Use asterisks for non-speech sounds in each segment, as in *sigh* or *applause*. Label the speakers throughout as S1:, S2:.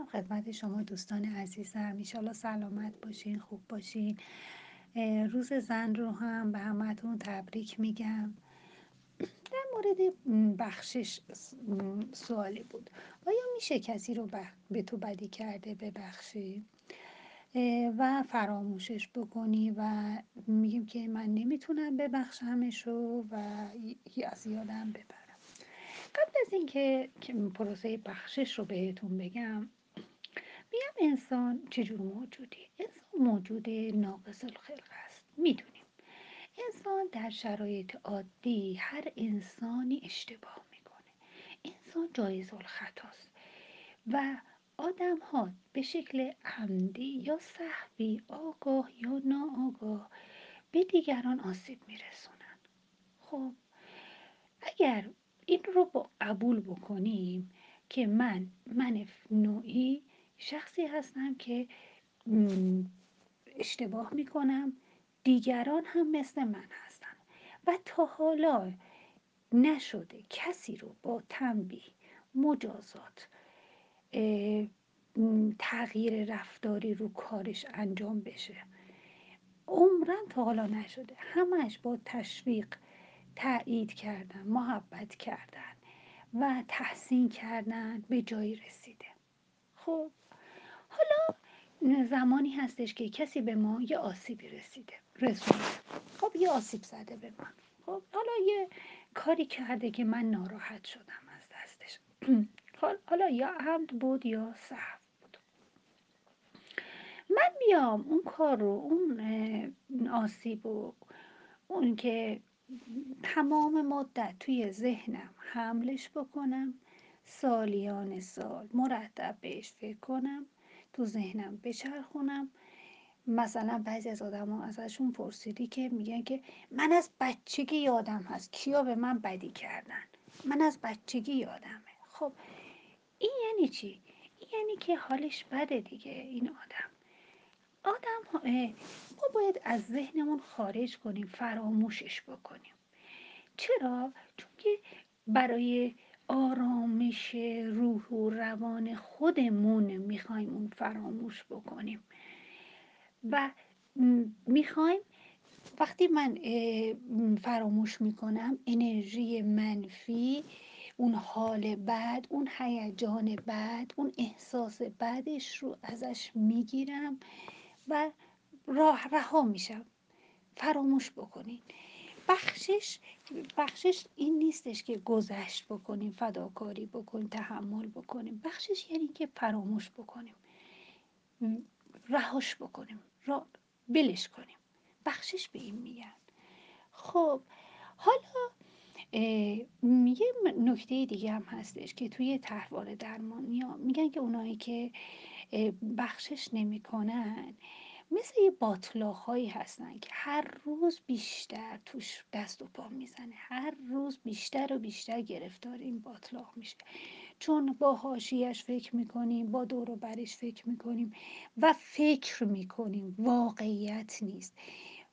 S1: سلام خدمت شما دوستان عزیزم. ایشالا سلامت باشین خوب باشین. روز زن رو هم به همتون تبریک میگم. در مورد بخشش سوالی بود. آیا میشه کسی رو به تو بدی کرده ببخشی؟ و فراموشش بکنی و میگیم که من نمی‌تونم ببخشمش رو و از یادم ببرم. قبل از اینکه پروسه بخشش رو بهتون بگم میگم انسان چجور موجودی انسان موجود ناقص الخلق است. می‌دونیم. انسان در شرایط عادی هر انسانی اشتباه می‌کنه. انسان جایز الخطاست و آدم ها به شکل عمدی یا صحبی آگاه یا ناآگاه به دیگران آسیب میرسونن خب اگر این رو با قبول بکنیم که من من نوعی شخصی هستم که اشتباه می‌کنم. دیگران هم مثل من هستن. و تا حالا نشده کسی رو با تنبیه مجازات تغییر رفتاری رو کارش انجام بشه. عمرن تا حالا نشده. همش با تشویق تایید کردن محبت کردن و تحسین کردن به جایی رسیده. خب حالا زمانی هستش که کسی به ما یه آسیبی رسیده رسونده. خب یه آسیب زده به من خب حالا یه کاری کرده که من ناراحت شدم از دستش. *clears throat* حالا یا عمد بود یا صحب بود. من بیام اون کار رو اون آسیب و اون که تمام مدت توی ذهنم حملش بکنم سالیان سال مرتب بهش فکر تو ذهنم بچرخونم. مثلا بعضی از آدم ها ازشون پرسیدی که میگن که من از بچگی یادم هست. کیا به من بدی کردن؟ من از بچگی یادمه. خب این یعنی چی؟ این یعنی که حالش بده دیگه این آدم. آدم ما باید از ذهنمون خارج کنیم فراموشش بکنیم. چرا؟ چون که برای آرامش روح و روان خودمون می‌خوایم اون فراموش بکنیم. و می‌خوایم وقتی من فراموش می‌کنم انرژی منفی اون حال بد اون هیجان بد اون احساس بدش رو ازش می‌گیرم و راه رها میشم. فراموش بکنین. بخشش بخشش این نیستش که گذشت بکنیم فداکاری بکنیم تحمل بکنیم. بخشش یعنی که فراموش بکنیم. رهاش بکنیم. را بلش کنیم. بخشش به این میگن. خب حالا یه نکته دیگه هم هستش که توی درمان درمانی میگن که اونایی که بخشش نمی‌کنن مثل یه باطلاق هایی هستن که هر روز بیشتر توش دست و پا می‌زنه. هر روز بیشتر و بیشتر گرفتار این باطلاق میشه. چون با حاشیش فکر می‌کنیم با دور و برش فکر می‌کنیم و فکر می‌کنیم. واقعیت نیست.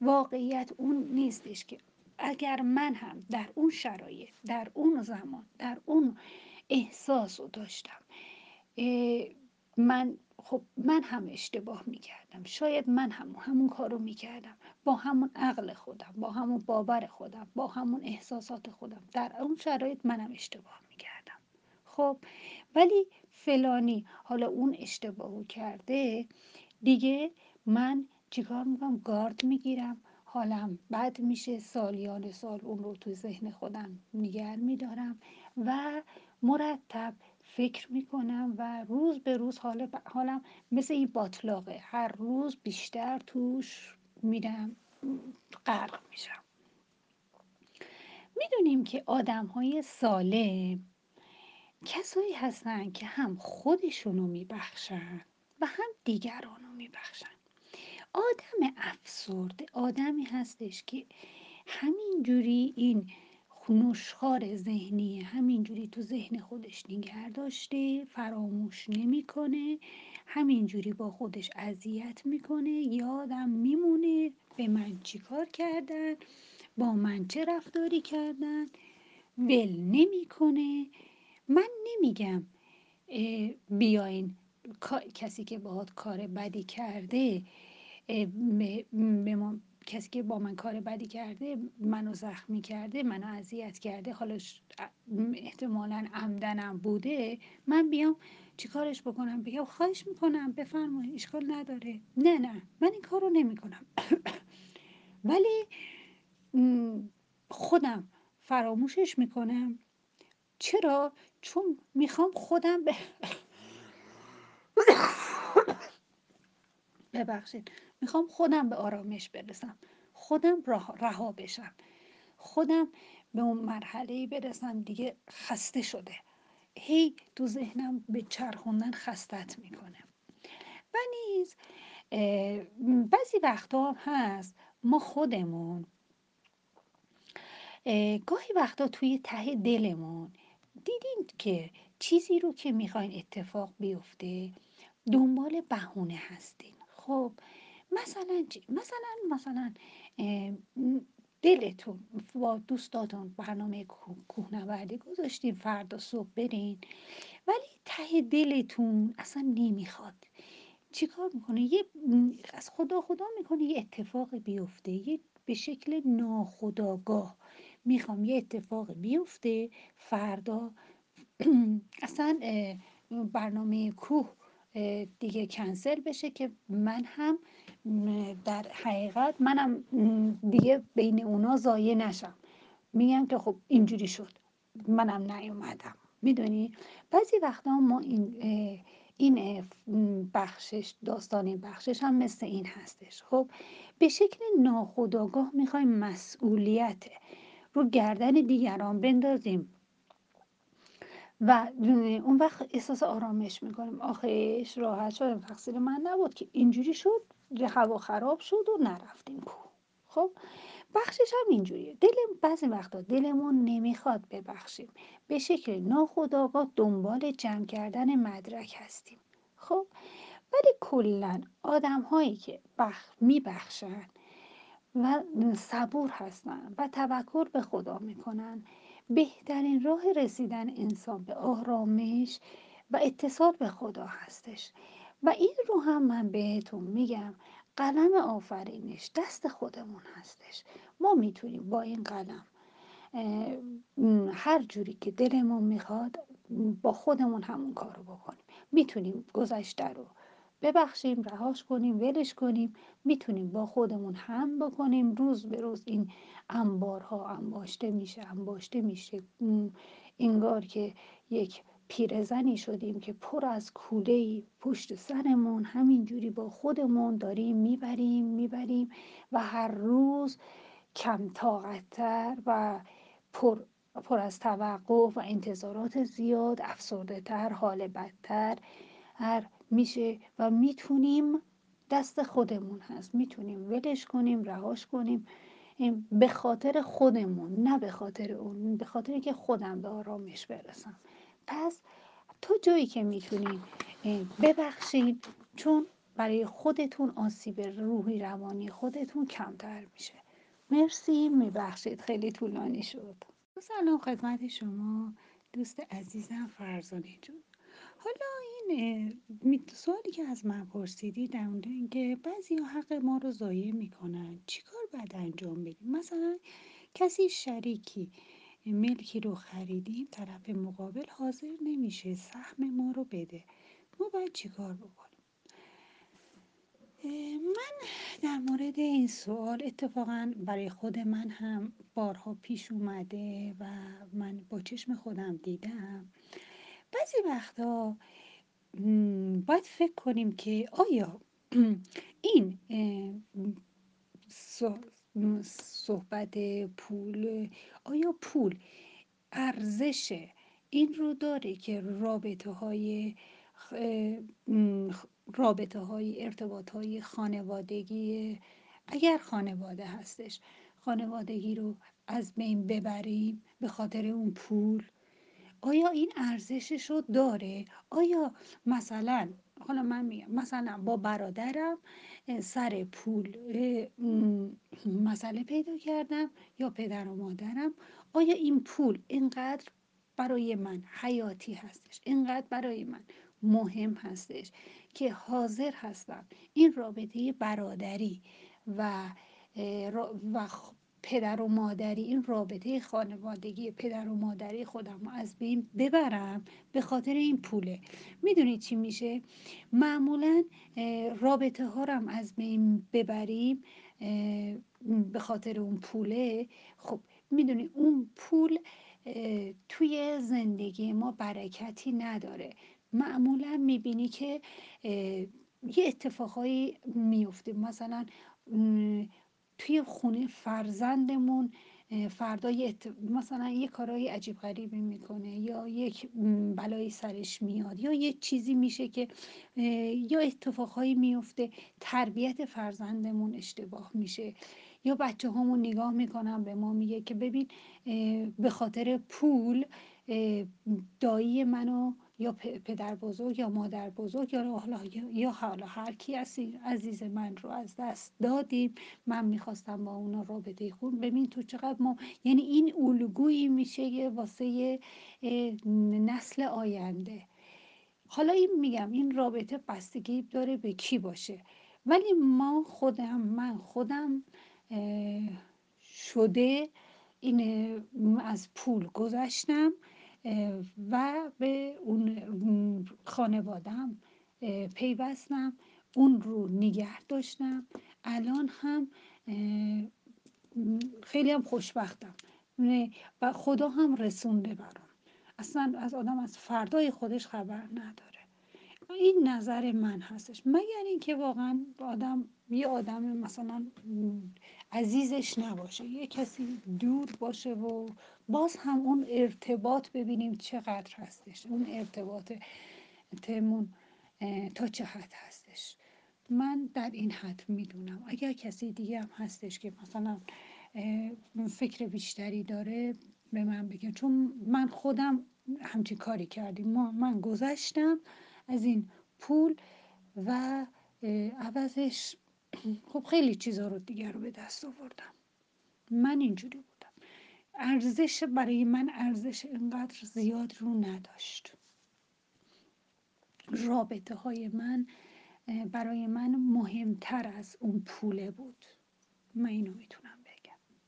S1: واقعیت اون نیستش که اگر من هم در اون شرایط در اون زمان در اون احساس رو داشتم من خب من هم اشتباه می‌کردم. شاید من هم همون کارو می‌کردم. با همون عقل خودم با همون باور خودم با همون احساسات خودم. در اون شرایط منم اشتباه می‌کردم. خب ولی فلانی حالا اون اشتباهو کرده دیگه من چیکار می‌کنم؟ گارد می‌گیرم. حالم بد میشه. سالیان سال اون رو تو ذهن خودم نگر میدارم و مرتب فکر می‌کنم و روز به روز حال حالم مثل این باطلاقه. هر روز بیشتر توش میرم غرق میشم. می‌دونیم که آدم های سالم کسایی هستن که هم خودشونو میبخشن و هم دیگرانو میبخشن. آدم افسرده آدمی هستش که همینجوری این نشخار ذهنی همینجوری تو ذهن خودش نگه داشته فراموش نمی‌کنه همینجوری با خودش اذیت می‌کنه یادم میمونه به من چیکار کردن با من چه رفتاری کردن ول نمی‌کنه. من نمیگم بیاین کسی که باهات کار بدی کرده به کسی که با من کار بدی کرده منو زخمی کرده منو اذیت کرده حالا احتمالا عمدنم بوده من بیام چیکارش بکنم؟ بگم خواهش می‌کنم بفرمایید اشکال نداره. نه نه من این کار رو نمی‌کنم. *coughs* ولی خودم فراموشش می‌کنم. چرا؟ چون می‌خوام خودم به ببخشید. می‌خوام خودم به آرامش برسم. خودم رها بشم. خودم به اون مرحله برسم دیگه خسته شده. هی تو ذهنم به چرخوندن خستت می‌کنه. و نیز بعضی وقتا هم هست ما خودمون گاهی وقتا توی ته دلمون دیدین که چیزی رو که می‌خواین اتفاق بیفته دنبال بهونه هستین. خب مثلا مثلا مثلا دلتون با دوستاتون برنامه کوهنوردی گذاشتین فردا صبح برین ولی ته دلتون اصلا نمی‌خواد. چیکار می‌کنه یه از خدا خدا می‌کنه یه اتفاق بیفته یه به شکل ناخداگاه می‌خوام یه اتفاق بیفته فردا *clears throat* اصلا برنامه کوه دیگه کنسل بشه که من هم در حقیقت منم دیگه بین اونا زایه نشم. میگم که خب اینجوری شد. منم نیومدم. می‌دونی؟ بعضی وقتا ما این این بخشش داستان بخشش هم مثل این هستش. خب به شکل ناخودآگاه می‌خوایم مسئولیت رو گردن دیگران بندازیم. و اون وقت احساس آرامش می‌کنیم. آخش راحت شدم تقصیر من نبود که اینجوری شد هوا خراب شد و نرفتیم کو خب بخشش هم اینجوریه. دل بعضی وقتا دلمون نمی‌خواد ببخشیم. به شکل ناخودآگاه دنبال جمع کردن مدرک هستیم. خب ولی کلا آدم هایی که بخ میبخشن و صبور هستن و توکل به خدا می‌کنن بهترین راه رسیدن انسان به آرامش و اتصال به خدا هستش. و این رو هم من بهتون میگم قلم آفرینش دست خودمون هستش. ما می‌تونیم با این قلم هر جوری که دلمون می‌خواد با خودمون همون کارو بکنیم. می‌تونیم گذشته رو ببخشیم رهاش کنیم ولش کنیم. می‌تونیم با خودمون هم بکنیم. روز به روز این انبارها انباشته میشه انباشته میشه. انگار که یک پیرزنی شدیم که پر از کوله پشت سرمون. همینجوری با خودمون داریم می‌بریم می‌بریم و هر روز کم طاقتتر و پر, پر از توقع و انتظارات زیاد افسرده تر حال بدتر. هر میشه و می‌تونیم دست خودمون هست. می‌تونیم ولش کنیم رهاش کنیم. به خاطر خودمون نه به خاطر اون به خاطر که خودم به آرامش برسم. پس تا جایی که می‌تونین ببخشید چون برای خودتون آسیب روحی روانی خودتون کمتر میشه. مرسی میبخشید خیلی طولانی شد. سلام خدمت شما دوست عزیزم فرزانه جون. حالا این سوالی که از من پرسیدی در مورد اینکه بعضی حق ما رو ضایع می‌کنن چیکار باید انجام بدیم؟ مثلا کسی شریکی ملکی رو خریدیم طرف مقابل حاضر نمیشه سهم ما رو بده. ما باید چیکار بکنیم؟ من در مورد این سوال اتفاقا برای خود من هم بارها پیش اومده و من با چشم خودم دیدم. بعضی وقتا باید فکر کنیم که آیا *clears throat* این صحبت پول آیا پول ارزش این رو داره که رابطه های رابطه های ارتباط های خانوادگی اگر خانواده هستش خانوادگی رو از بین ببریم به خاطر اون پول؟ آیا این ارزشش رو داره؟ آیا مثلا حالا من میگم مثلا با برادرم سر پول مسئله پیدا کردم یا پدر و مادرم آیا این پول اینقدر برای من حیاتی هستش؟ اینقدر برای من مهم هستش که حاضر هستم این رابطه برادری و و پدر و مادری این رابطه خانوادگی پدر و مادری خودم رو از بین ببرم به خاطر این پوله. می‌دونید چی میشه؟ معمولا رابطه ها رو از بین ببریم به خاطر اون پوله. خب می‌دونی اون پول توی زندگی ما برکتی نداره. معمولا می‌بینی که یه اتفاقایی میفته مثلا توی خونه فرزندمون فردا مثلا یه کارهای عجیب غریبی می‌کنه یا یک بلایی سرش میاد یا یه چیزی میشه که یا اتفاقهایی میفته تربیت فرزندمون اشتباه میشه. یا بچه همون نگاه می‌کنن به ما میگه که ببین به خاطر پول دایی منو یا پدر بزرگ یا مادر بزرگ یا حالا یا حالا هر کی عزیز من رو از دست دادیم من می‌خواستم با اونا رابطه خون ببین تو چقدر ما یعنی این الگویی میشه واسه نسل آینده. حالا این میگم این رابطه بستگی داره به کی باشه. ولی ما خودم من خودم شده این از پول گذشتم. و به اون خانوادم پیوستم اون رو نگه داشتم. الان هم خیلی هم خوشبختم. و خدا هم رسونده برام. اصلا از آدم از فردای خودش خبر نداره. این نظر من هستش. مگر اینکه واقعا آدم یه آدم مثلا عزیزش نباشه یه کسی دور باشه و باز هم اون ارتباط ببینیم چقدر هستش اون ارتباط تمون تا چه حد هستش. من در این حد می‌دونم. اگر کسی دیگه هم هستش که مثلا فکر بیشتری داره به من بگه. چون من خودم همچین کاری کردیم. من گذشتم. از این پول و عوضش. خب خیلی چیزا رو دیگر رو به دست آوردم. من اینجوری بودم. ارزش برای من ارزش اینقدر زیاد رو نداشت. رابطه های من برای من مهمتر از اون پوله بود. من اینو می‌تونم